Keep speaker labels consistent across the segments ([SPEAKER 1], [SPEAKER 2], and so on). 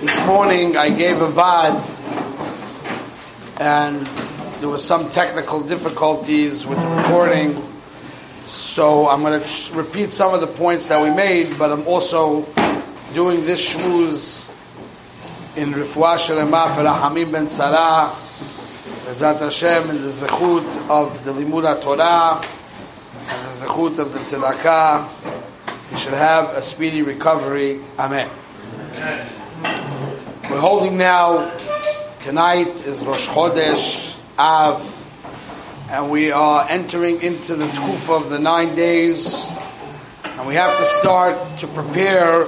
[SPEAKER 1] This morning I gave a vad and there was some technical difficulties with the recording. So I'm going to repeat some of the points that we made, but I'm also doing this shmooze in Refuah Shalema for Rahamim Ben Sarah, Bezat Hashem, in the zechut of the Limud Torah, and the zechut of the Tzedakah. You should have a speedy recovery. Amen. We're holding now, tonight is Rosh Chodesh Av, and we are entering into the Tkufa of the nine days, and we have to start to prepare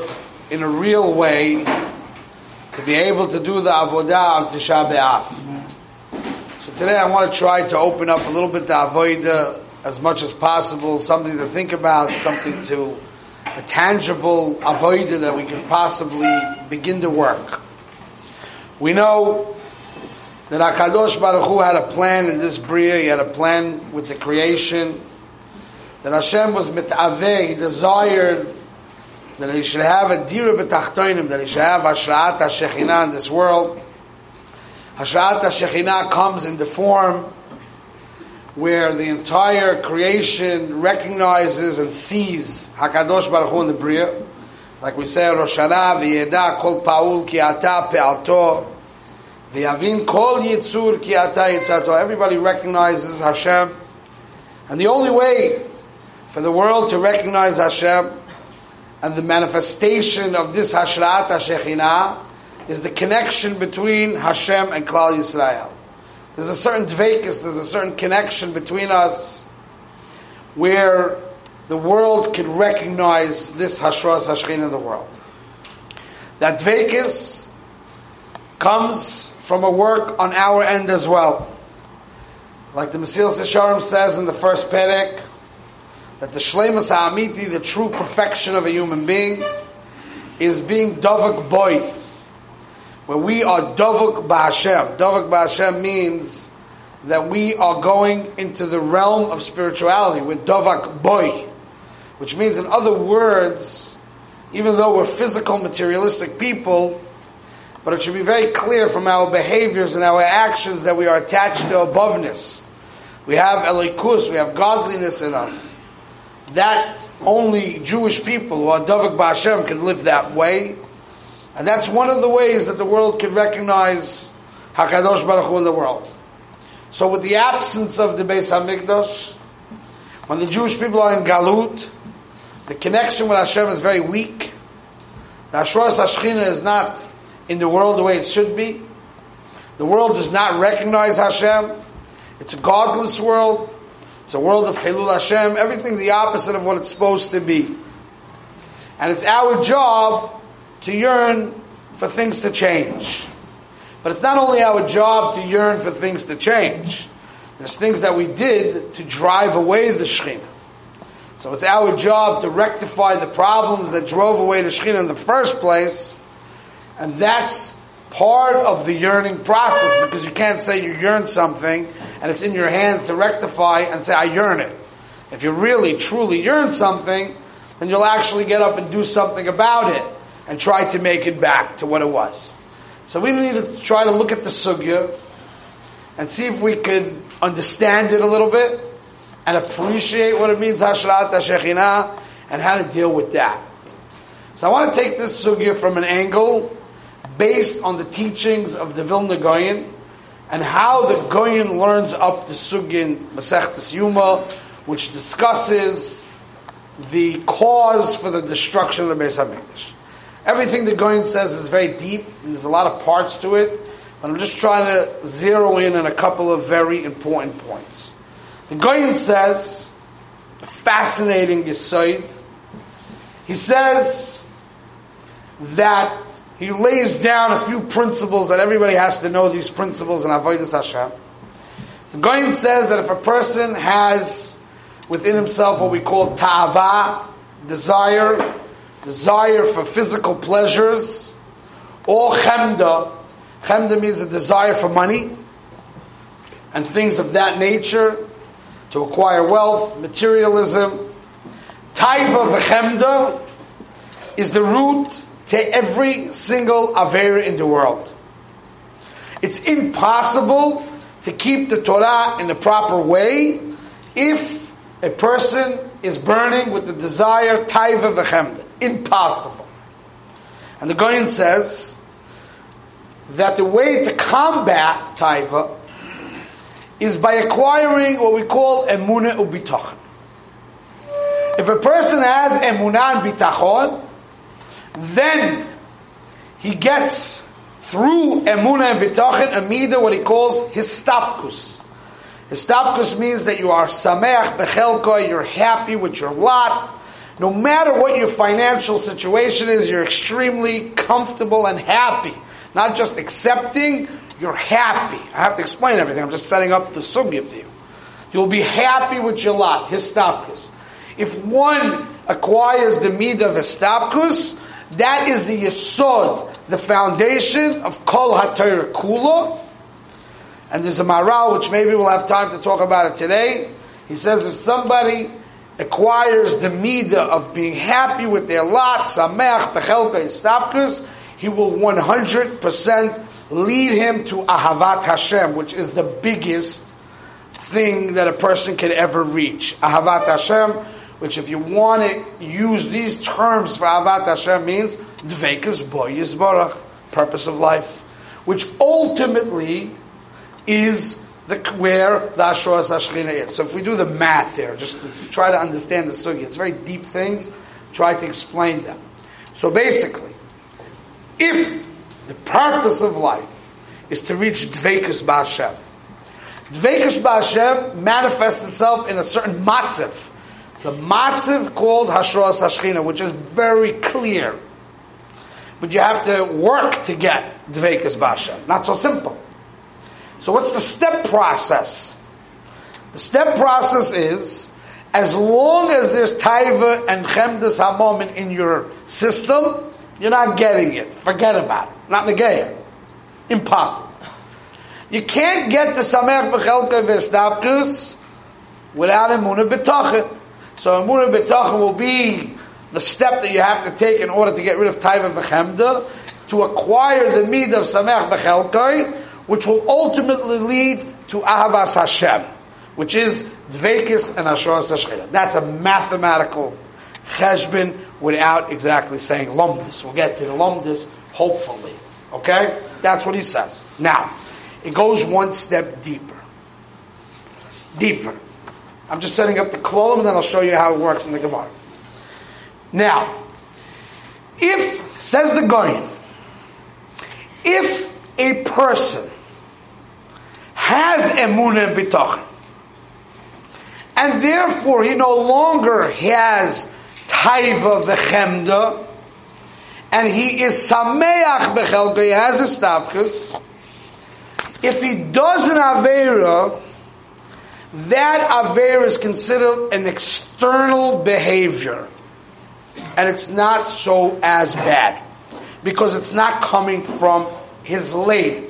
[SPEAKER 1] in a real way to be able to do the Avodah on Tisha B'Av. So today I want to try to open up a little bit the Avodah as much as possible, something to think about, something to, a tangible Avodah that we can possibly begin to work. We know that Hakadosh Baruch Hu had a plan in this bria. He had a plan with the creation. That Hashem was mitaveh. He desired that he should have a dira b'tachtoinim. That he should have Hashrat HaShekhinah in this world. Hashrat HaShekhinah comes in the form where the entire creation recognizes and sees Hakadosh Baruch Hu in the bria. Like we say, Rosh Hashanah, v'yeda kol paul ki ata pe'alto, v'yavin kol yitzur ki ata yitzato. Everybody recognizes Hashem. And the only way for the world to recognize Hashem and the manifestation of this Hashrat HaShekhinah is the connection between Hashem and Klal Yisrael. There's a certain dvekis, there's a certain connection between us where the world can recognize this Hashras Hashchin in the world. That Dvekis comes from a work on our end as well. Like the Mesilas Yesharim says in the first Perek, that the Shlemas Ha'amiti, the true perfection of a human being, is being Davak Boy, where we are Davak Ba'Hashem. Davak Ba'Hashem means that we are going into the realm of spirituality with Davak Boy. Which means, in other words, even though we're physical, materialistic people, but it should be very clear from our behaviors and our actions that we are attached to aboveness. We have elikus, we have godliness in us. That only Jewish people who are Davik Ba'Hashem can live that way. And that's one of the ways that the world can recognize HaKadosh Baruch Hu in the world. So with the absence of the Beis HaMikdash, when the Jewish people are in Galut, the connection with Hashem is very weak. The Ashras Hashchina is not in the world the way it should be. The world does not recognize Hashem. It's a godless world. It's a world of Hilul Hashem. Everything the opposite of what it's supposed to be. And it's our job to yearn for things to change. But it's not only our job to yearn for things to change. There's things that we did to drive away the Shekhinah. So it's our job to rectify the problems that drove away the Shekhinah in the first place, and that's part of the yearning process because you can't say you yearn something and it's in your hands to rectify and say, I yearn it. If you really, truly yearn something, then you'll actually get up and do something about it and try to make it back to what it was. So we need to try to look at the sugya and see if we could understand it a little bit and appreciate what it means Hashrat HaShekhinah and how to deal with that. So I want to take this sugya from an angle based on the teachings of the Vilna Goyen and how the Goyen learns up the sugya in Masechtas Yuma, which discusses the cause for the destruction of the Beis HaMikdash. Everything the Goyen says is very deep, and there's a lot of parts to it, but I'm just trying to zero in on a couple of very important points. The Goyen says, fascinating Yisoid, he says that he lays down a few principles that everybody has to know these principles in Avodah Hashem. The Goyen says that if a person has within himself what we call ta'ava, desire, desire for physical pleasures, or chemda, chemda means a desire for money, and things of that nature, to acquire wealth, materialism. Type of chemda is the root to every single Avera in the world. It's impossible to keep the Torah in the proper way if a person is burning with the desire taiva v'chemda. Impossible. And the Goyen says that the way to combat taiva is by acquiring what we call emuna ubitachon. If a person has emuna and bitachon, then he gets through emuna and bitachon amida what he calls histapkus. Histapkus means that you are sameach bechelko, you're happy with your lot. No matter what your financial situation is, you're extremely comfortable and happy. Not just accepting, you're happy. I have to explain everything. I'm just setting up the sugya for you. You'll be happy with your lot, histapkus. If one acquires the midah of histapkus, that is the yesod, the foundation of kol hatayr kula. And there's a maral, which maybe we'll have time to talk about it today. He says if somebody acquires the midah of being happy with their lot, sameach bechelka histapkus, he will 100% lead him to Ahavat Hashem, which is the biggest thing that a person can ever reach. Ahavat Hashem, which if you want to use these terms for Ahavat Hashem means Dvekas Boyis Barach, purpose of life, which ultimately is the, where the Ashras Hashchina is. So if we do the math there, just to try to understand the sugi, it's very deep things, try to explain them. So basically, if the purpose of life is to reach Dvekus Ba'Hashem, Dvekus Ba'Hashem manifests itself in a certain matziv. It's a matziv called Hashras Hashchina, which is very clear. But you have to work to get Dvekus Ba'Hashem. Not so simple. So what's the step process? The step process is, as long as there's taiva and chemdas hamom in your system, you're not getting it. Forget about it. Not negaya. Impossible. You can't get the samech b'chelka v'estapkus without emuna b'tachin. So emuna b'tachin will be the step that you have to take in order to get rid of taiva v'chemda, to acquire the mid of samech b'chelkai, which will ultimately lead to Ahavas Hashem, which is Dvekis and Hashchina. That's a mathematical cheshbon without exactly saying lomdis. We'll get to the lomdis, hopefully. Okay? That's what he says. Now, it goes one step deeper. Deeper. I'm just setting up the column and then I'll show you how it works in the Gemara. Now, if, says the Goyen, if a person has emunah and bitachon, and therefore he no longer has taiva v'chemda, and he is sameach bechelka, he has a stapkus. If he does an avera, that avera is considered an external behavior, and it's not so as bad because it's not coming from his leg,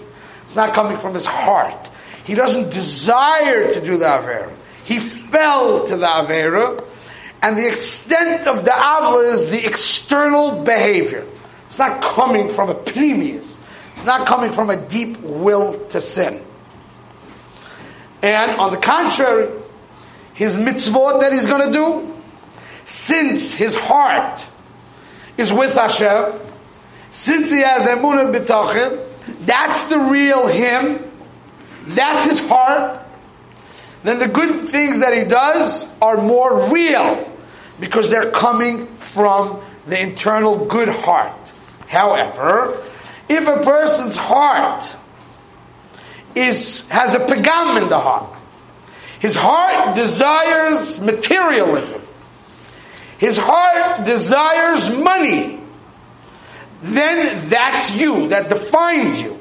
[SPEAKER 1] it's not coming from his heart. He doesn't desire to do the Avera. He fell to the Avera, and the extent of the Avla is the external behavior. It's not coming from a previous. It's not coming from a deep will to sin. And on the contrary, his mitzvot that he's going to do, since his heart is with Hashem, since he has emunah b'tachim, that's the real him, that's his heart, then the good things that he does are more real because they're coming from the internal good heart. However, if a person's heart is, has a pagam in the heart, his heart desires materialism, his heart desires money, then that's you, that defines you.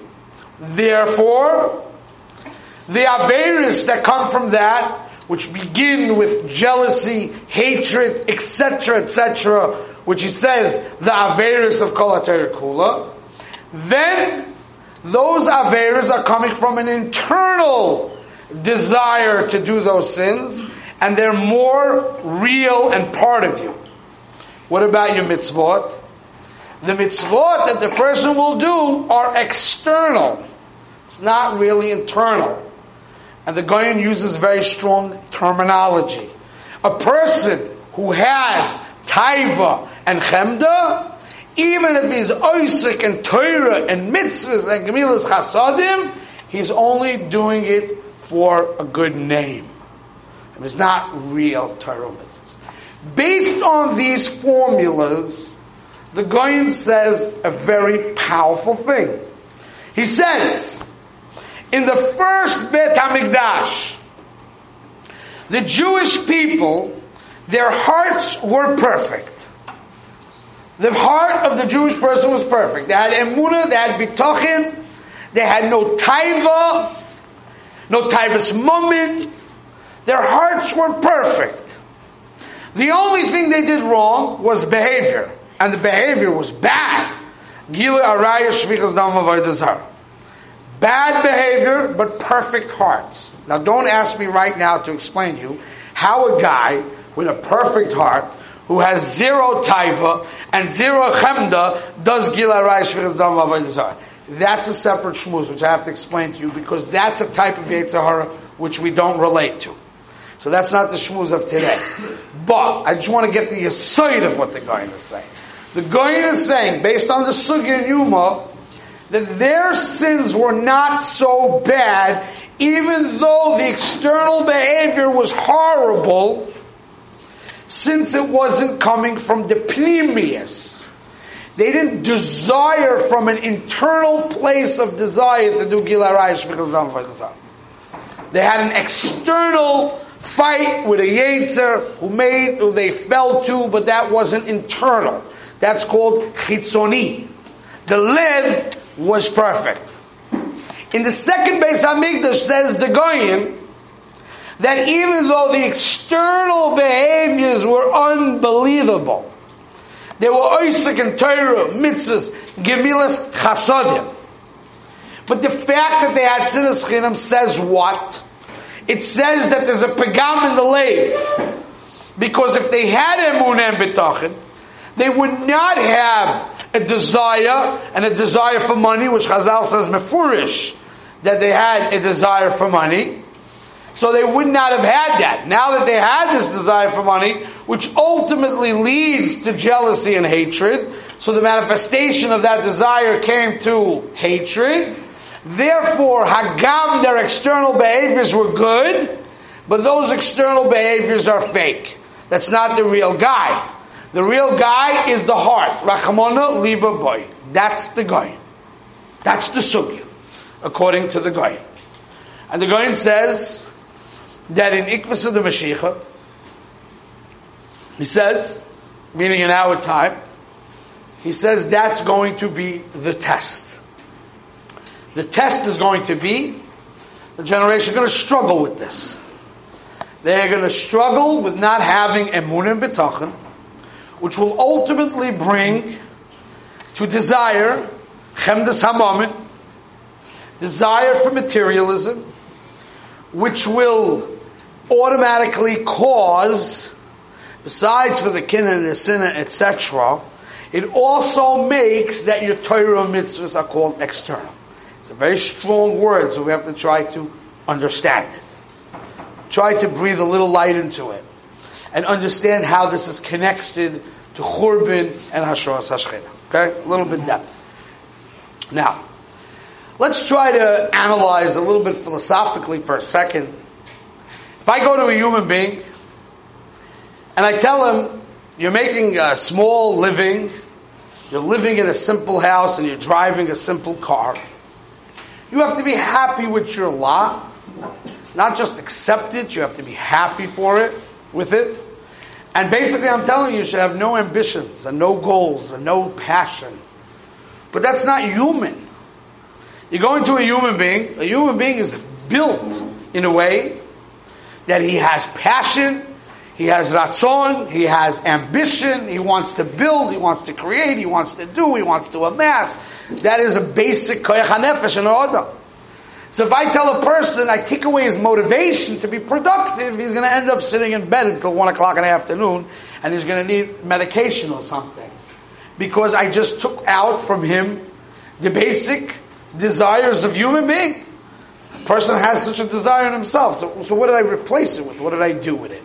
[SPEAKER 1] Therefore, the Averis that come from that, which begin with jealousy, hatred, etc., etc., which he says, the Averis of Kol Kula, then those Averis are coming from an internal desire to do those sins, and they're more real and part of you. What about your mitzvot? The mitzvot that the person will do are external. It's not really internal. And the Goyen uses very strong terminology. A person who has taiva and chemda, even if he's oisik and Torah and mitzvahs and gemilas chasadim, he's only doing it for a good name. It's not real Torah mitzvahs. Based on these formulas, the Goyen says a very powerful thing. He says, in the first Bet HaMikdash, the Jewish people, their hearts were perfect. The heart of the Jewish person was perfect. They had emunah, they had bitochin, they had no taiva, no taivas mumin. Their hearts were perfect. The only thing they did wrong was behavior, and the behavior was bad. Gila araya shvichas dam Bad behavior, but perfect hearts. Now don't ask me right now to explain to you how a guy with a perfect heart who has zero taiva and zero chemda does gila raish That's a separate shmuz, which I have to explain to you because that's a type of Yetzirah which we don't relate to. So that's not the shmuz of today. But I just want to get the aside of what the guy is saying. The guy is saying, based on the Sugya Yuma, that their sins were not so bad, even though the external behavior was horrible, since it wasn't coming from the pneumius. They didn't desire from an internal place of desire to do Gila Raish because They had an external fight with a Yetzer who made, who they fell to, but that wasn't internal. That's called Chitzoni. The lid was perfect. In the second Beis Hamikdash says the Goyen, that even though the external behaviors were unbelievable, they were oisik and Torah, mitzvahs, gemilas, chasadim. But the fact that they had sinas chinam says what? It says that there's a pagam in the lave. Because if they had emun and bitachon, they would not have a desire and a desire for money, which Chazal says mefurish, that they had a desire for money. So they would not have had that. Now that they had this desire for money, which ultimately leads to jealousy and hatred, so the manifestation of that desire came to hatred. Therefore, Hagam, their external behaviors were good, but those external behaviors are fake. That's not the real guy. The real guy is the heart. Rachamona liba boy. That's the guy. That's the sugya, according to the guy. And the guy says, that in Ikvas of the Mashiach, he says, meaning in our time, he says that's going to be the test. The test is going to be the generation going to struggle with this. They're going to struggle with not having emun and betachin, which will ultimately bring to desire chemdas hamamit, desire for materialism, which will automatically cause, besides for the kin and the sinner, etc., it also makes that your Torah mitzvahs are called external. It's a very strong word, so we have to try to understand it. Try to breathe a little light into it. And understand how this is connected to Churban and Hashras Hashchina. Okay? A little bit depth. Now, let's try to analyze a little bit philosophically for a second if I go to a human being and I tell him, you're making a small living, you're living in a simple house and you're driving a simple car, you have to be happy with your lot. Not just accept it, you have to be happy for it, with it. And basically I'm telling you, you should have no ambitions and no goals and no passion. But that's not human. You go into a human being, a human being is built in a way that he has passion, he has ratzon, he has ambition, he wants to build, he wants to create, he wants to do, he wants to amass. That is a basic koyach hanefesh in order. So if I tell a person, I take away his motivation to be productive, he's going to end up sitting in bed until one o'clock in the afternoon, and he's going to need medication or something. because I just took out from him the basic desires of human being. A person has such a desire in himself. So, so what did I replace it with? What did I do with it?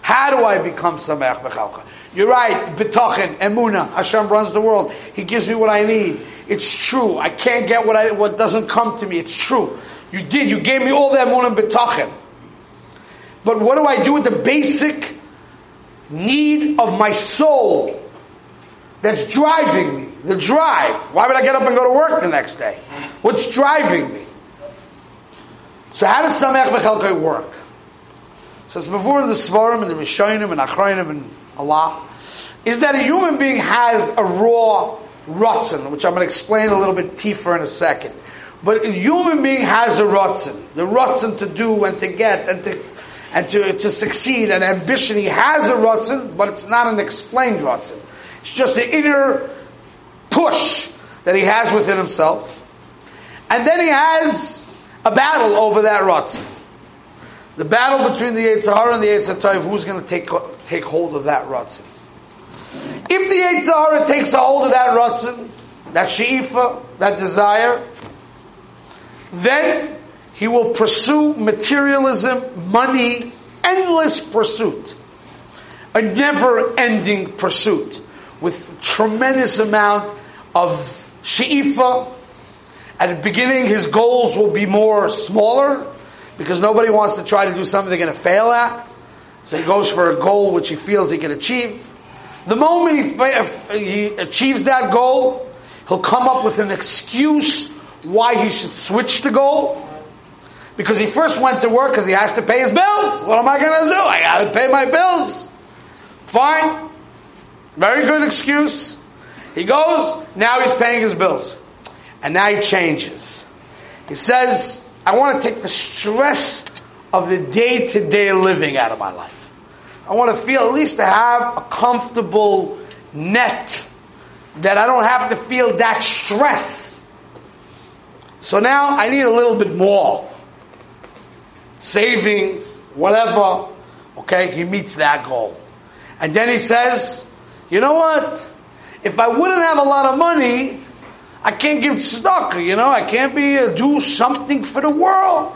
[SPEAKER 1] How do I become Sameach Bechalka? You're right, B'tochen, Emuna, Hashem runs the world. He gives me what I need. It's true. I can't get what I, what doesn't come to me. It's true. You did, you gave me all that Emuna and B'tochen. But what do I do with the basic need of my soul that's driving me? The drive. Why would I get up and go to work the next day? What's driving me? So how does Sameach Bechelkai work? So it's before in the Svarim and the Rishonim and Achrayim and Allah, is that a human being has a raw rotzen, which I'm going to explain a little bit deeper in a second. But a human being has a rotzen, the rotzen to do and to get and to and to, to succeed, an ambition. He has a rotzen, but it's not an explained rotzen. It's just the inner push that he has within himself. And then he has a battle over that rotzen. The battle between the Yetzirah and the Yetzirah, who's going to take, take hold of that rotzen? If the Yetzirah takes hold of that rotzen, that she'ifa, that desire, then he will pursue materialism, money, endless pursuit. A never ending pursuit with tremendous amount of she'ifa. At the beginning, his goals will be more smaller because nobody wants to try to do something they're going to fail at. So he goes for a goal which he feels he can achieve. The moment he, he achieves that goal, he'll come up with an excuse why he should switch the goal. Because he first went to work because he has to pay his bills. What am I going to do? I got to pay my bills. Fine. Very good excuse. He goes, now he's paying his bills. And now he changes. He says, I want to take the stress of the day to day living out of my life. I want to feel at least to have a comfortable net that I don't have to feel that stress. So now I need a little bit more savings, whatever. Okay, he meets that goal. And then he says, you know what? If I wouldn't have a lot of money, I can't give tzedakah, you know, I can't be, uh, do something for the world.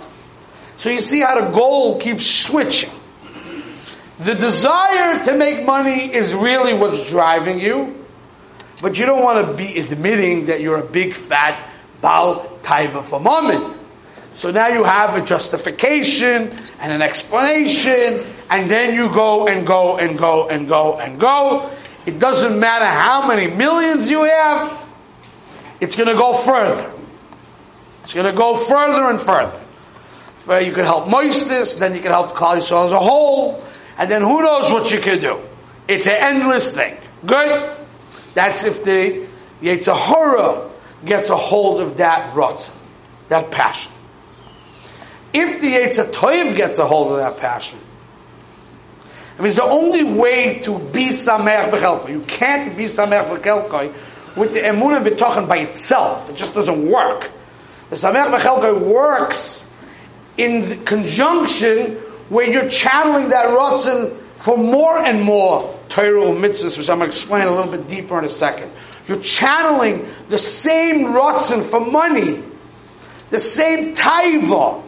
[SPEAKER 1] So you see how the goal keeps switching. The desire to make money is really what's driving you, but you don't want to be admitting that you're a big fat bal Taiva for moment. So now you have a justification and an explanation, and then you go and go and go and go and go. It doesn't matter how many millions you have, it's going to go further. It's going to go further and further. Where you can help Moistus, then you can help Klal Yisrael as a whole, and then who knows what you can do. It's an endless thing. Good? That's if the Yetzirah gets a hold of that rot, that passion. If the Yetzirah gets a hold of that passion, I mean, it's the only way to be Sameach B'chelkoi. You can't be Sameach B'chelkoi with the Emunah B'tochen by itself. It just doesn't work. The Sameach B'chelkoi works in conjunction where you're channeling that Ratzin for more and more Torah mitzvahs, which I'm going to explain a little bit deeper in a second. You're channeling the same Ratzin for money, the same Taiva,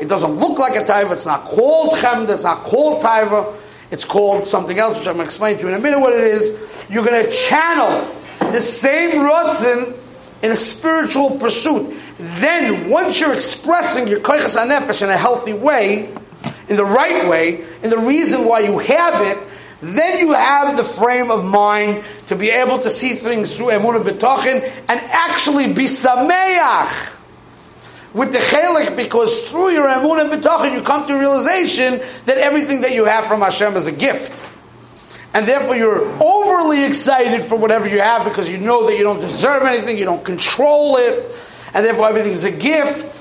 [SPEAKER 1] it doesn't look like a taiva. It's not called chemda. It's not called taiva. It's called something else, which I'm going to explain to you in a minute what it is. You're going to channel the same rotzen in a spiritual pursuit. Then, once you're expressing your koichas anefesh in a healthy way, in the right way, in the reason why you have it, then you have the frame of mind to be able to see things through emunah b'tochin and actually be sameach with the chelik because through your emun and bitachon you come to realization that everything that you have from Hashem is a gift. And therefore you're overly excited for whatever you have because you know that you don't deserve anything, you don't control it, and therefore everything is a gift.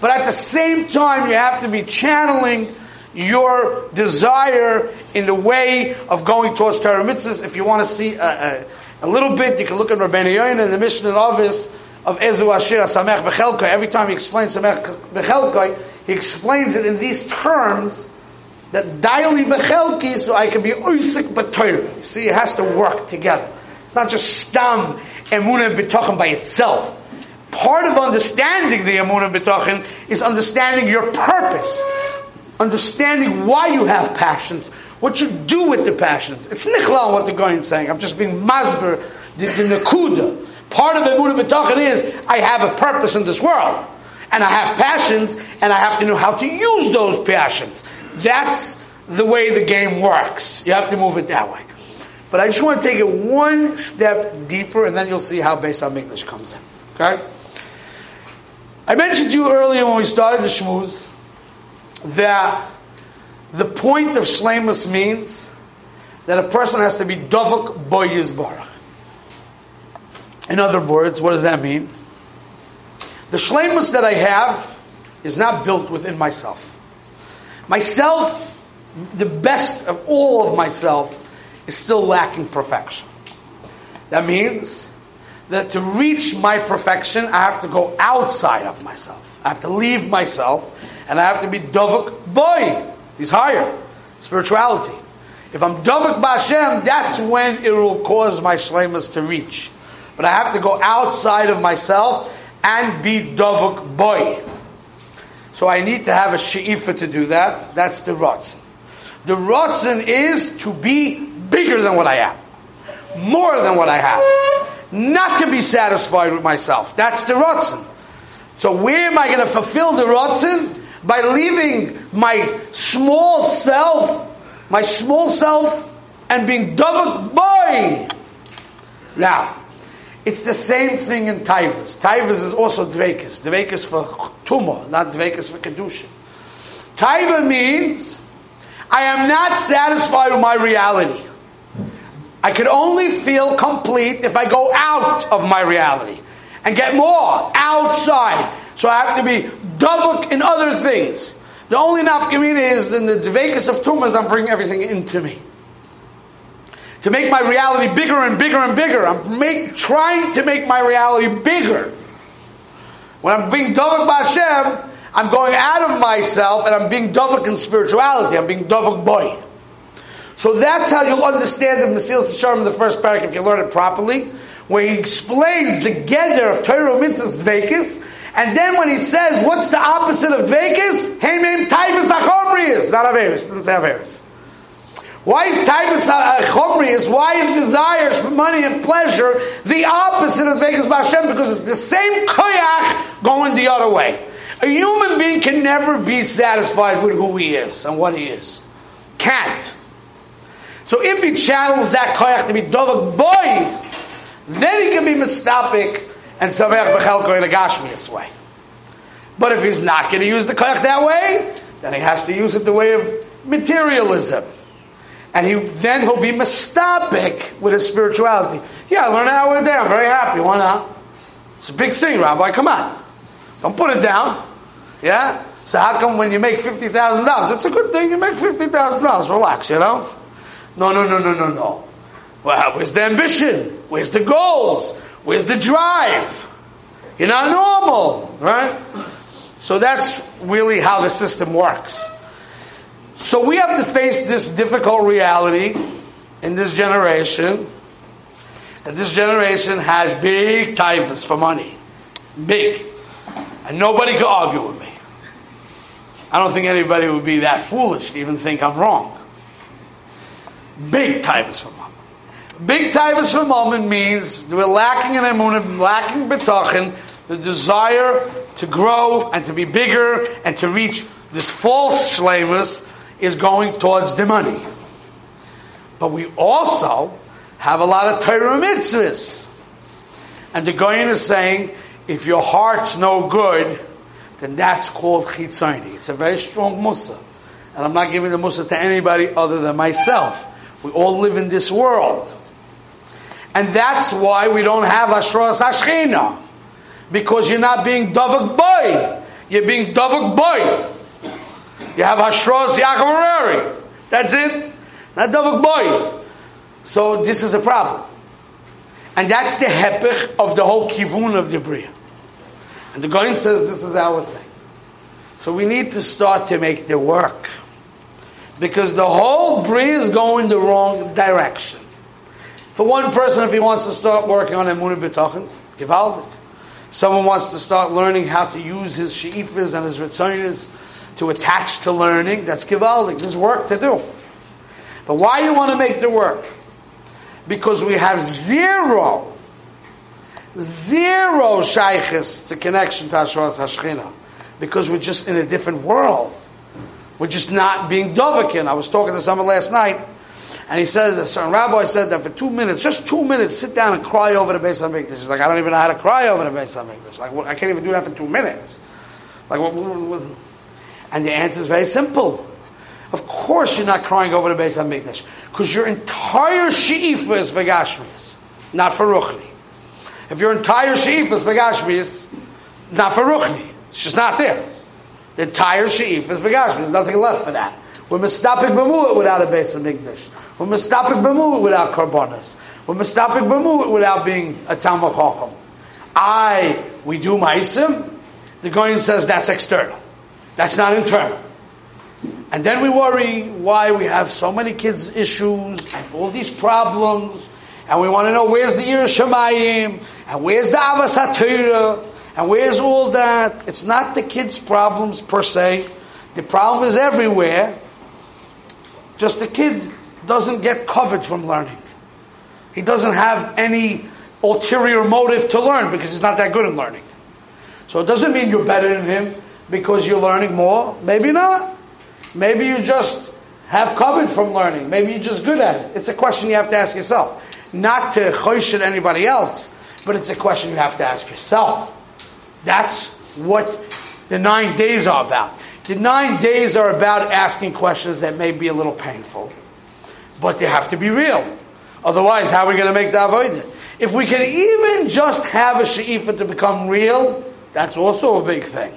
[SPEAKER 1] But at the same time you have to be channeling your desire in the way of going towards Torah mitzvahs. If you want to see a, a, a little bit, you can look at Rabbeinu Yoina and the Mishnah of Avis of Ezu Asher Samech Bechelkai, every time he explains Samech Bechelkai, he explains it in these terms that daily Bechelki, so I can be Oisik. You see, it has to work together. It's not just stam emunah b'tochen by itself. Part of understanding the emunah b'tochen is understanding your purpose, understanding why you have passions, what you do with the passions. It's nichla what the guy is saying. I'm just being masber the, the nakuda. Part of emunah b'tochen is I have a purpose in this world, and I have passions, and I have to know how to use those passions. That's the way the game works. You have to move it that way. But I just want to take it one step deeper, and then you'll see how Beis Hamikdash comes in. Okay? I mentioned to you earlier when we started the shmooze that the point of shlemus means that a person has to be boyiz barach. In other words, what does that mean? The shlemus that I have is not built within myself. Myself, the best of all of myself, is still lacking perfection. That means that to reach my perfection, I have to go outside of myself. I have to leave myself, and I have to be dovuk boy. He's higher. Spirituality. If I'm dovuk b'Hashem, that's when it will cause my shlemas to reach. But I have to go outside of myself and be dovuk boy. So I need to have a she'ifa to do that. That's the rotzen. The rotzen is to be bigger than what I am. More than what I have. Not to be satisfied with myself. That's the rotzen. So where am I going to fulfill the rotzen? By leaving my small self, my small self, and being double boy. Now, it's the same thing in Taivas. Taivas is also Dvekas. Dvekas for Tumah, not Dvekas for Kedusha. Taiva means I am not satisfied with my reality. I can only feel complete if I go out of my reality and get more outside. So I have to be double in other things. The only nafkamina is in the Dvekas of Tumas, I'm bringing everything into me to make my reality bigger and bigger and bigger. I'm make, trying to make my reality bigger. When I'm being Dovak B'Hashem, I'm going out of myself and I'm being Dovak in spirituality. I'm being Dovak boy. So that's how you'll understand the Mesilas Yesharim in the first paragraph if you learn it properly, where he explains the Geder of Torah Mitzvahs Dvekis, and then when he says, what's the opposite of Dvekis? Heimim Taivas Achomrius, not Averis, doesn't say Averis. Why is Taibas uh, uh, Chomrius, why is desires for money and pleasure the opposite of Vegas Bashem? Because it's the same koyach going the other way. A human being can never be satisfied with who he is and what he is. Can't. So if he channels that koyach to be dovak boy, then he can be mistapik and saver b'chelko in a gashmias way. But if he's not going to use the koyach that way, then he has to use it the way of materialism. And he, then he'll be mistapik with his spirituality. Yeah, I learned an hour a day. I'm very happy. Why not? It's a big thing, Rabbi. Come on. Don't put it down. Yeah? So how come when you make $50,000, it's a good thing you make $50,000. Relax, you know? No, no, no, no, no, no. Well, where's the ambition? Where's the goals? Where's the drive? You're not normal, right? So that's really how the system works. So we have to face this difficult reality in this generation that this generation has big typhus for money. Big. And nobody could argue with me. I don't think anybody would be that foolish to even think I'm wrong. Big typhus for money. Big typhus for moment means we're lacking in emunah, lacking betachin, the desire to grow and to be bigger and to reach this false shlemus is going towards the money. But we also have a lot of Torah mitzvahs. And the Goyen is saying, if your heart's no good, then that's called chitzoni. It's a very strong musa. And I'm not giving the musa to anybody other than myself. We all live in this world. And that's why we don't have Ashras Ashchina. Because you're not being Davak boy. You're being Davak boy. You have Hashros Yaakov That's it. Not Davak boy. So this is a problem. And that's the hepech of the whole kivun of the Bria. And the Goin says this is our thing. So we need to start to make the work. Because the whole Bria is going the wrong direction. For one person, if he wants to start working on Emunah B'Tachin, Givaldik. Someone wants to start learning how to use his she'ifas and his ritzonis to attach to learning, that's Givaldik. There's work to do. But why do you want to make the work? Because we have zero, zero shaykhis to connection to Hashras Hashchina. Because we're just in a different world. We're just not being dovakin. I was talking to someone last night, and he says, a certain rabbi said that for two minutes, just two minutes, sit down and cry over the Beis HaMikdash. He's like, I don't even know how to cry over the base Beis HaMikdash. Like, I can't even do that for two minutes. Like, what, what, what? And the answer is very simple. Of course you're not crying over the base Beis HaMikdash. Because your entire she'ifa is Vegashmias, not for Ruchni. If your entire she'ifa is Vegashmias, not for Ruchni. It's just not there. The entire she'ifa is Vegashmias. There's nothing left for that. We're mistapik b'mu'at without a Beis HaMikdash. We're mistapik b'mu'at without karbonas. We're mistapik b'mu'at without being a Talmud. I, we do Maisim. The Goyen says that's external. That's not internal. And then we worry why we have so many kids issues all these problems. And we want to know where's the Yerushalayim and where's the Avas HaTorah and where's all that. It's not the kids' problems per se. The problem is everywhere. Just the kid doesn't get covered from learning. He doesn't have any ulterior motive to learn because he's not that good in learning. So it doesn't mean you're better than him because you're learning more. Maybe not. Maybe you just have covered from learning. Maybe you're just good at it. It's a question you have to ask yourself. Not to at anybody else, but it's a question you have to ask yourself. That's what the nine days are about. The nine days are about asking questions that may be a little painful, but they have to be real. Otherwise, how are we going to make the avoid If we can even just have a she'ifa to become real, that's also a big thing.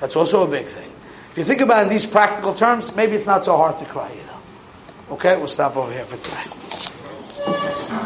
[SPEAKER 1] That's also a big thing. If you think about it in these practical terms, maybe it's not so hard to cry, you know. Okay, we'll stop over here for today.